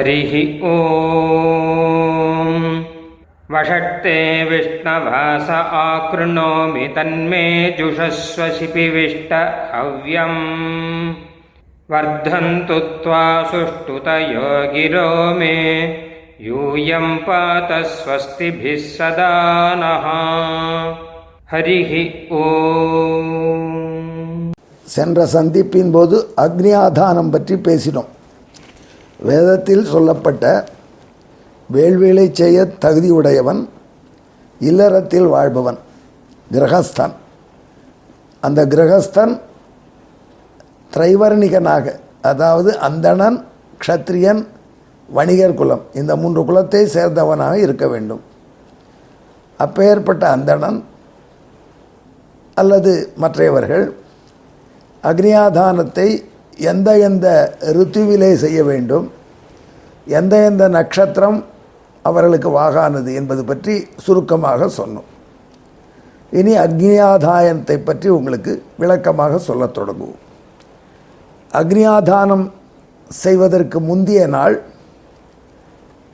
हरिः ॐ वषट्ते विष्णवास आकृणोमि तन्मे जुषस्व शिपिविष्ट हव्यम् वर्धन्तु त्वा सुष्ठुतयो गिरो मे यूयं पात स्वस्तिभिः सदा नः हरिः ॐ சென்ற சந்திப்பின் போது அக்னி ஆதானம் பற்றி பேசினோம் வேதத்தில் சொல்லப்பட்ட வேள்விகளை செய்ய தகுதியுடையவன் இல்லறத்தில் வாழ்பவன் கிரகஸ்தான். அந்த கிரகஸ்தன் திரைவர்ணிகனாக அதாவது அந்தணன் க்ஷத்ரியன் வணிகர் குலம் இந்த மூன்று குலத்தை சேர்ந்தவனாக இருக்க வேண்டும். அப்பேற்பட்ட அந்தணன் அல்லது மற்றையவர்கள் அக்னியாதானத்தை எந்த எந்த ருத்துவிலே செய்ய வேண்டும் எந்த எந்த நட்சத்திரம் அவர்களுக்கு வாகானது என்பது பற்றி சுருக்கமாக சொன்னோம். இனி அக்னியாதாயத்தை பற்றி உங்களுக்கு விளக்கமாக சொல்லத் தொடங்குவோம். அக்னியாதானம் செய்வதற்கு முந்தைய நாள்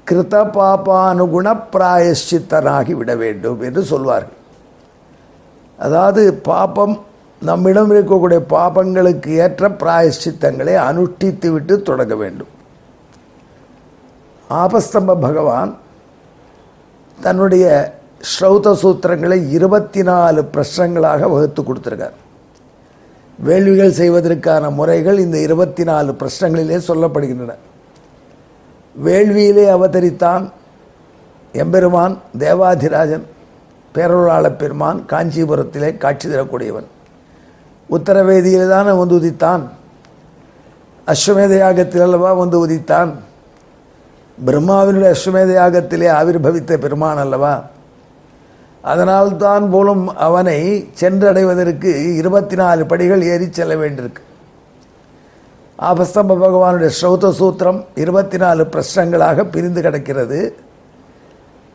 கிருத பாபானுகுண பிராயஷ்சித்தனாகி விட வேண்டும் என்று சொல்வார்கள். அதாவது பாப்பம் நம்மிடம் இருக்கக்கூடிய பாபங்களுக்கு ஏற்ற பிராயஷ்சித்தங்களை அனுஷ்டித்து விட்டு தொடங்க வேண்டும். ஆபஸ்தம்ப பகவான் தன்னுடைய ஸ்ரௌத சூத்திரங்களை இருபத்தி நாலு பிரஷ்னங்களாக வகுத்து கொடுத்துருக்கார். வேள்விகள் செய்வதற்கான முறைகள் இந்த இருபத்தி நாலு பிரஷ்னங்களிலே சொல்லப்படுகின்றன. வேள்வியிலே அவதரித்தான் எம்பெருமான் தேவாதிராஜன் பேரொருளாளப் பெருமான் காஞ்சிபுரத்திலே காட்சி தரக்கூடியவன். உத்தரவேதியில் தானே வந்து உதித்தான். அஸ்வமேத யாகத்தில் அல்லவா வந்து உதித்தான். பிரம்மாவினுடைய அஸ்வமேத யாகத்திலே ஆவிர்வவித்த பெருமான் அல்லவா. அதனால் தான் போலும் அவனை சென்றடைவதற்கு இருபத்தி நாலு படிகள் ஏறி செல்ல வேண்டியிருக்கு. ஆபஸ்தம்ப பகவானுடைய ஸ்ரௌத சூத்திரம் இருபத்தி நாலு பிரஷ்னங்களாக பிரிந்து கிடக்கிறது.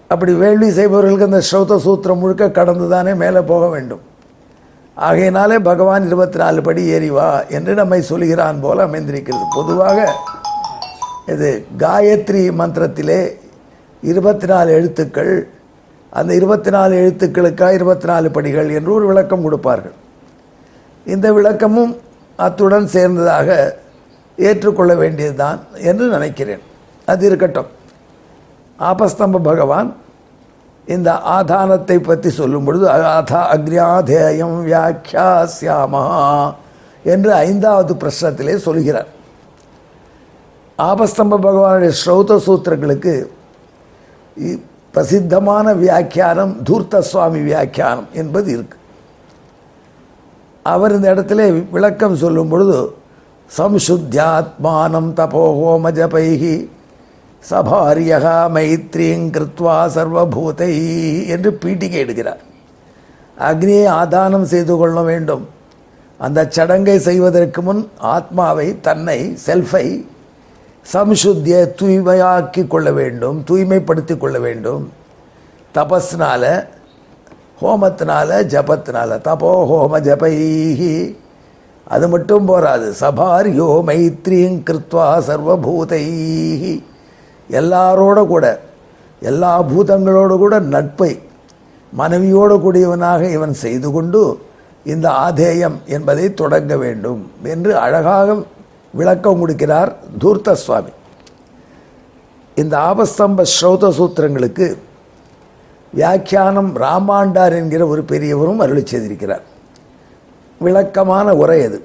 அப்படி வேள்வி செய்பவர்களுக்கு அந்த ஸ்ரௌத சூத்திரம் முழுக்க கடந்து தானே மேலே போக வேண்டும். ஆகையினாலே பகவான் இருபத்தி நாலு படி ஏறி வா என்று நம்மை சொல்கிறான் போல அமைந்திருக்கிறது. பொதுவாக இது காயத்ரி மந்திரத்திலே இருபத்தி நாலு எழுத்துக்கள் அந்த இருபத்தி நாலு எழுத்துக்களுக்காக இருபத்தி நாலு படிகள் என்று ஒரு விளக்கம் கொடுப்பார்கள். இந்த விளக்கமும் அத்துடன் சேர்ந்ததாக ஏற்றுக்கொள்ள வேண்டியதுதான் என்று நினைக்கிறேன். அது இருக்கட்டும். ஆபஸ்தம்ப பகவான் இந்த ஆதானத்தை பற்றி சொல்லும் பொழுது ஆதா அக்னியாதேயம் வியாக்கியாசியாமா என்று ஐந்தாவது பிரஷ்னத்திலே சொல்கிறார். ஆபஸ்தம்ப பகவானுடைய ஸ்ரௌத சூத்திரங்களுக்கு இ- பிரசித்தமான வியாக்கியானம் தூர்த்த சுவாமி வியாக்கியானம் என்பது இருக்கு. அவர் இந்த இடத்துல விளக்கம் சொல்லும் பொழுது சம்சுத்தியாத்மானம் தபோஹோம ஜபைகி சபாரியகா மைத்ரீங் கிருத்வா சர்வபூதை என்று பீட்டிகை எடுக்கிறார். அக்னியை ஆதானம் செய்து கொள்ள வேண்டும். அந்த சடங்கை செய்வதற்கு முன் ஆத்மாவை தன்னை செல்ஃபை சம்சுத்திய தூய்மையாக்கி கொள்ள வேண்டும் தூய்மைப்படுத்தி கொள்ள வேண்டும். தபஸ்னால ஹோமத்தினால ஜபத்தினால. தபோ ஹோம ஜபைஹி. அது மட்டும் போராது. சபாரியோ மைத்ரீங் கிருத்வா சர்வபூதைஹி. எல்லாரோட கூட எல்லா பூதங்களோடு கூட நட்பை மனைவியோடு கூடியவனாக இவன் செய்து கொண்டு இந்த ஆதேயம் என்பதை தொடங்க வேண்டும் என்று அழகாக விளக்கம் கொடுக்கிறார் தூர்த்த சுவாமி இந்த ஆபஸ்தம்ப ஸ்ரௌத சூத்திரங்களுக்கு வியாக்கியானம் ராமாண்டார் என்கிற ஒரு பெரியவரும் அருளி செய்திருக்கிறார். விளக்கமான உரை அது.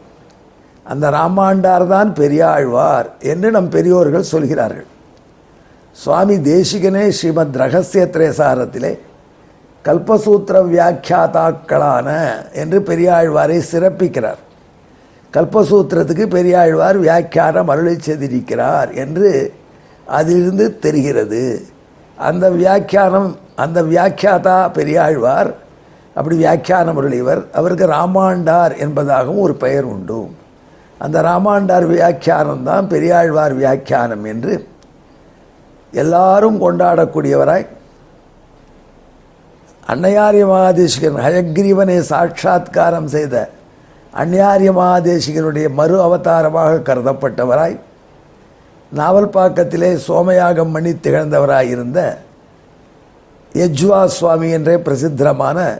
அந்த ராமாண்டார் தான் பெரியாழ்வார் என்று நம் பெரியோர்கள் சொல்கிறார்கள். சுவாமி தேசிகனே ஸ்ரீமத் ரகசிய திரேசாரத்திலே கல்பசூத்திர வியாக்கியாதாக்களான என்று பெரியாழ்வாரை சிறப்பிக்கிறார். கல்பசூத்திரத்துக்கு பெரியாழ்வார் வியாக்கியானம் அருளை செய்திருக்கிறார் என்று அதிலிருந்து தெரிகிறது. அந்த வியாக்கியானம் அந்த வியாக்கியாதா பெரியாழ்வார் அப்படி வியாக்கியானம் அருளிவர் அவருக்கு ராமாண்டார் என்பதாகவும் ஒரு பெயர் உண்டு. அந்த ராமாண்டார் வியாக்கியானம் தான் பெரியாழ்வார் வியாக்கியானம் என்று எல்லாரும் கொண்டாடக்கூடியவராய் அன்னையாரிய மகாதேசிகன் ஹயக்ரீவனை சாட்சாத்காரம் செய்த அந்நியாரிய மகாதேசிகனுடைய மறு அவதாரமாக கருதப்பட்டவராய் நாவல்பாக்கத்திலே சோமயாகம் பண்ணி திகழ்ந்தவராயிருந்த யஜ்வா சுவாமி என்றே பிரசித்தமான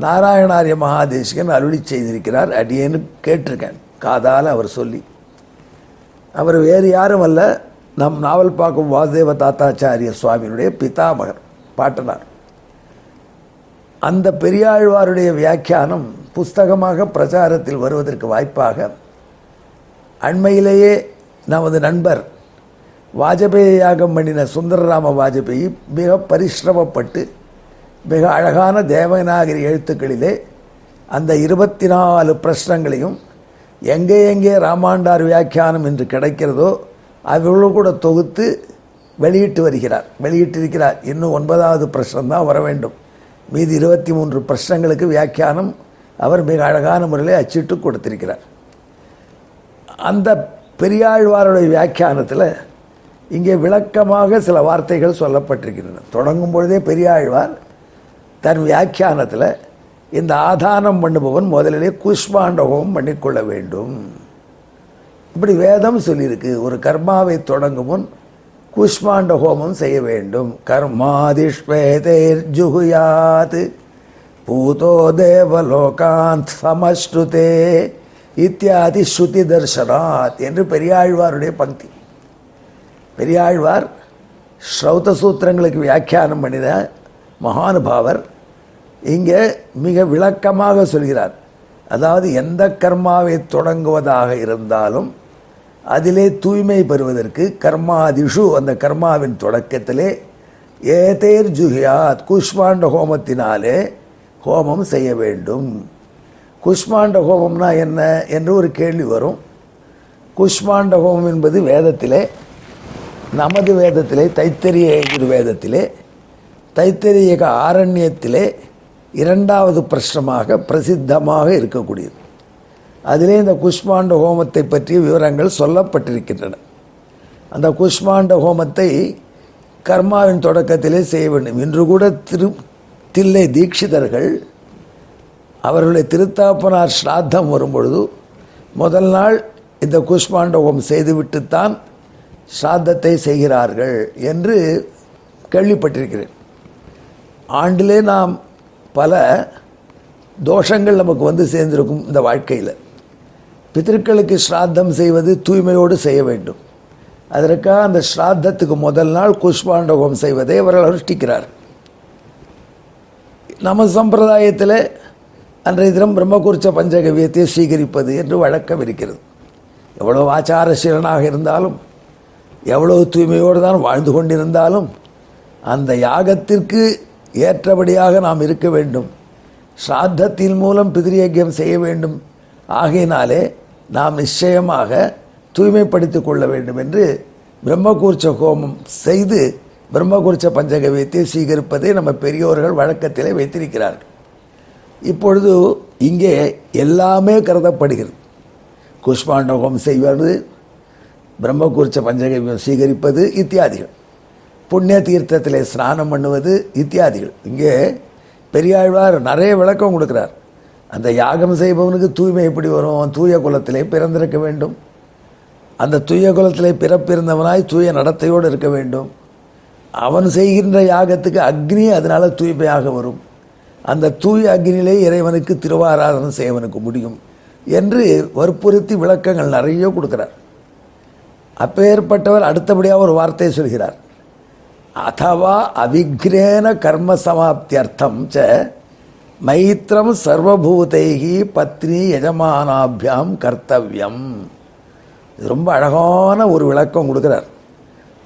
நாராயணாரிய மகாதேசிகன் அருளி செய்திருக்கிறார். அடியேன்னு கேட்டிருக்கேன். காதால் அவர் சொல்லி. அவர் வேறு யாரும் அல்ல. நம் நாவல் பார்க்கும் வாசுதேவ தாத்தாச்சாரிய சுவாமியினுடைய பிதாமகர் பாட்டனார். அந்த பெரியாழ்வாருடைய வியாக்கியானம் புஸ்தகமாக பிரச்சாரத்தில் வருவதற்கு வாய்ப்பாக அண்மையிலேயே நமது நண்பர் வாஜபேயி யாகம் பண்ணின சுந்தரராம வாஜபேயி மிக பரிசிரமப்பட்டு மிக அழகான தேவநாகரி எழுத்துக்களிலே அந்த இருபத்தி நாலு பிரஷ்னங்களையும் எங்கே எங்கே ராமாண்டார் வியாக்கியானம் என்று கிடைக்கிறதோ அவர்களோடு கூட தொகுத்து வெளியிட்டு வருகிறார். வெளியிட்டிருக்கிறார். இன்னும் ஒன்பதாவது பிரச்சனம் தான் வர வேண்டும். மீதி இருபத்தி மூன்று பிரச்சனங்களுக்கு வியாக்கியானம் அவர் மிக அழகான முறையில் அச்சிட்டு கொடுத்திருக்கிறார். அந்த பெரியாழ்வாருடைய வியாக்கியானத்தில் இங்கே விளக்கமாக சில வார்த்தைகள் சொல்லப்பட்டிருக்கின்றன. தொடங்கும் பொழுதே பெரியாழ்வார் தன் வியாக்கியானத்தில் இந்த ஆதானம் பண்ணுபவன் முதலிலே குஷ்மாண்ட பண்ணிக்கொள்ள வேண்டும். இப்படி வேதம் சொல்லியிருக்கு. ஒரு கர்மாவை தொடங்கும் முன் குஷ்மாண்ட ஹோமம் செய்ய வேண்டும். கர்மாதிஷ்வேதேர் ஜுகுயாத் பூதோ தேவலோகாந்த் சமஸ்ருதே இத்தியாதி ஸ்ருதி தர்சனாத் என்று பெரியாழ்வாருடைய பங்க்தி பெரியாழ்வார் ஸ்ரௌத சூத்திரங்களுக்கு வியாக்கியானம் பண்ணின மகானுபாவர் இங்கே மிக விளக்கமாக சொல்கிறார். அதாவது எந்த கர்மாவை தொடங்குவதாக இருந்தாலும் அதிலே தூய்மை பெறுவதற்கு கர்மாதிஷு அந்த கர்மாவின் தொடக்கத்திலே ஏதேர் ஜுஹியாத் குஷ்மாண்ட ஹோமத்தினாலே ஹோமம் செய்ய வேண்டும். குஷ்மாண்ட ஹோமம்னா என்ன என்று ஒரு கேள்வி வரும். குஷ்மாண்ட ஹோமம் என்பது வேதத்திலே நமது வேதத்திலே தைத்தரிய வேதத்திலே தைத்தரியக ஆரண்யத்திலே இரண்டாவது பிரஷ்னமாக பிரசித்தமாக இருக்கக்கூடியது. அதிலே இந்த குஷ்மாண்ட ஹோமத்தை பற்றிய விவரங்கள் சொல்லப்பட்டிருக்கின்றன. அந்த குஷ்மாண்ட ஹோமத்தை கர்மாவின் தொடக்கத்திலே செய்ய வேண்டும். இன்று கூட திரு தில்லை தீட்சிதர்கள் அவர்களுடைய திருத்தாப்பனார் ஸ்ராத்தம் வரும்பொழுது முதல் நாள் இந்த குஷ்மாண்ட ஹோமம் செய்துவிட்டுத்தான் ஸ்ராத்தத்தை செய்கிறார்கள் என்று கேள்விப்பட்டிருக்கிறேன். ஆண்டிலே நாம் பல தோஷங்கள் நமக்கு வந்து சேர்ந்திருக்கும் இந்த வாழ்க்கையில். பித்திருக்களுக்கு ஸ்ராத்தம் செய்வது தூய்மையோடு செய்ய வேண்டும். அதற்காக அந்த ஸ்ராத்தத்துக்கு முதல் நாள் குஷ்பாண்டகம் செய்வதை அவர்கள் அனுஷ்டிக்கிறார். நம்ம சம்பிரதாயத்தில் அன்றைய தினம் பிரம்மகுருச்ச பஞ்சகவியத்தை சீகரிப்பது என்று வழக்கம் இருக்கிறது. எவ்வளோ ஆச்சாரசீலனாக இருந்தாலும் எவ்வளவு தூய்மையோடு தான் வாழ்ந்து கொண்டிருந்தாலும் அந்த யாகத்திற்கு ஏற்றபடியாக நாம் இருக்க வேண்டும். ஸ்ராத்தத்தின் மூலம் பிதிரியக்கியம் செய்ய வேண்டும். ஆகையினாலே நாம் நிச்சயமாக தூய்மைப்படுத்திக் கொள்ள வேண்டும் என்று பிரம்மகூர்ச்ச ஹோமம் செய்து பிரம்மகுருச்ச பஞ்சகவியத்தை சீகரிப்பதை நம்ம பெரியோர்கள் வழக்கத்திலே வைத்திருக்கிறார்கள். இப்பொழுது இங்கே எல்லாமே கருதப்படுகிறது. குஷ்மாண்ட ஹோமம் செய்வது பிரம்மகுருச்ச பஞ்சகவியம் சீகரிப்பது இத்தியாதிகள். புண்ணிய தீர்த்தத்தில் ஸ்நானம் பண்ணுவது இத்தியாதிகள். இங்கே பெரியாழ்வார் நிறைய விளக்கம் கொடுக்குறார். அந்த யாகம் செய்பவனுக்கு தூய்மை எப்படி வரும்? தூய குலத்திலே பிறந்திருக்க வேண்டும். அந்த தூய குலத்திலே பிறப்பிருந்தவனாய் தூய நடத்தையோடு இருக்க வேண்டும். அவன் செய்கின்ற யாகத்துக்கு அக்னி அதனால் தூய்மையாக வரும். அந்த தூய அக்னியிலே இறைவனுக்கு திருவாராதனை செய்வனுக்கு முடியும் என்று வற்புறுத்தி விளக்கங்கள் நிறைய கொடுக்கிறார். அப்பேற்பட்டவர் அடுத்தபடியாக ஒரு வார்த்தையை சொல்கிறார். அதவா அவிக்ரேன கர்ம சமாப்தி அர்த்தம் ச மைத்திரம் சர்வபூதைகி பத்னி எஜமானாபியாம் கர்த்தவியம். இது ரொம்ப அழகான ஒரு விளக்கம் கொடுக்குறார்.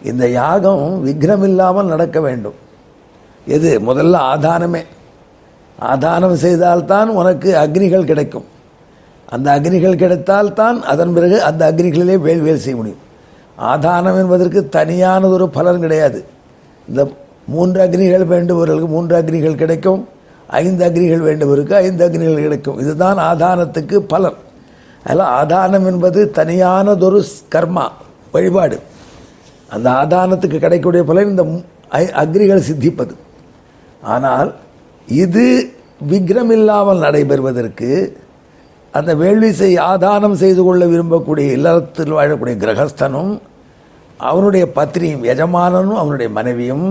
இந்த யாகம் விக்னம் இல்லாமல் நடக்க வேண்டும். எது? முதல்ல ஆதானமே. ஆதானம் செய்தால்தான் உனக்கு அக்னிகள் கிடைக்கும். அந்த அக்னிகள் கிடைத்தால்தான் அதன் பிறகு அந்த அக்னிகளிலே வேல்வேல் செய்ய முடியும். ஆதானம் என்பதற்கு தனியானதொரு பலன் கிடையாது. இந்த மூன்று அக்னிகள் வேண்டுபவர்களுக்கு மூன்று அக்னிகள் கிடைக்கும். ஐந்து அக்னிகள் வேண்டுபவருக்கு ஐந்து அக்னிகள் கிடைக்கும் இதுதான் ஆதானத்துக்கு பலன். அதில் ஆதானம் என்பது தனியானதொரு கர்மா வழிபாடு. அந்த ஆதானத்துக்கு கிடைக்கக்கூடிய பலன் இந்த அக்னிகள் சித்திப்பது. ஆனால் இது விக்ரம் இல்லாமல் நடைபெறுவதற்கு அந்த வேள்விசை ஆதானம் செய்து கொள்ள விரும்பக்கூடிய இல்லறத்தில் வாழக்கூடிய கிரகஸ்தனும் அவனுடைய பத்னியும் எஜமானனும் அவனுடைய மனைவியும்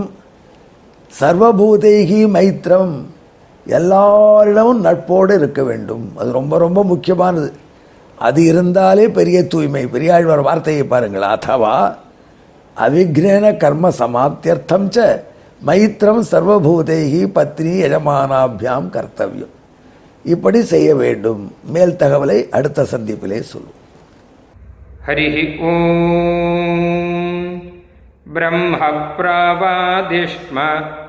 சர்வபூதேகி மைத்திரம் எல்லாரிடமும் நட்போடு இருக்க வேண்டும். அது ரொம்ப ரொம்ப முக்கியமானது. அது இருந்தாலே பெரிய தூய்மை பெரியாழ்வார் வார்த்தையை பாருங்கள். அத்தவா அவிக்ரேன கர்ம சமாப்தியர்த்தம் ச மைத்திரம் சர்வபூதேகி பத்னி எஜமானாபியாம் கர்த்தவியம். இப்படி செய்ய வேண்டும். மேல் தகவலை அடுத்த சந்திப்பிலே சொல்லும் ஹரிஹி ஓம். பிரம்ம பிரவாதிஷ்ம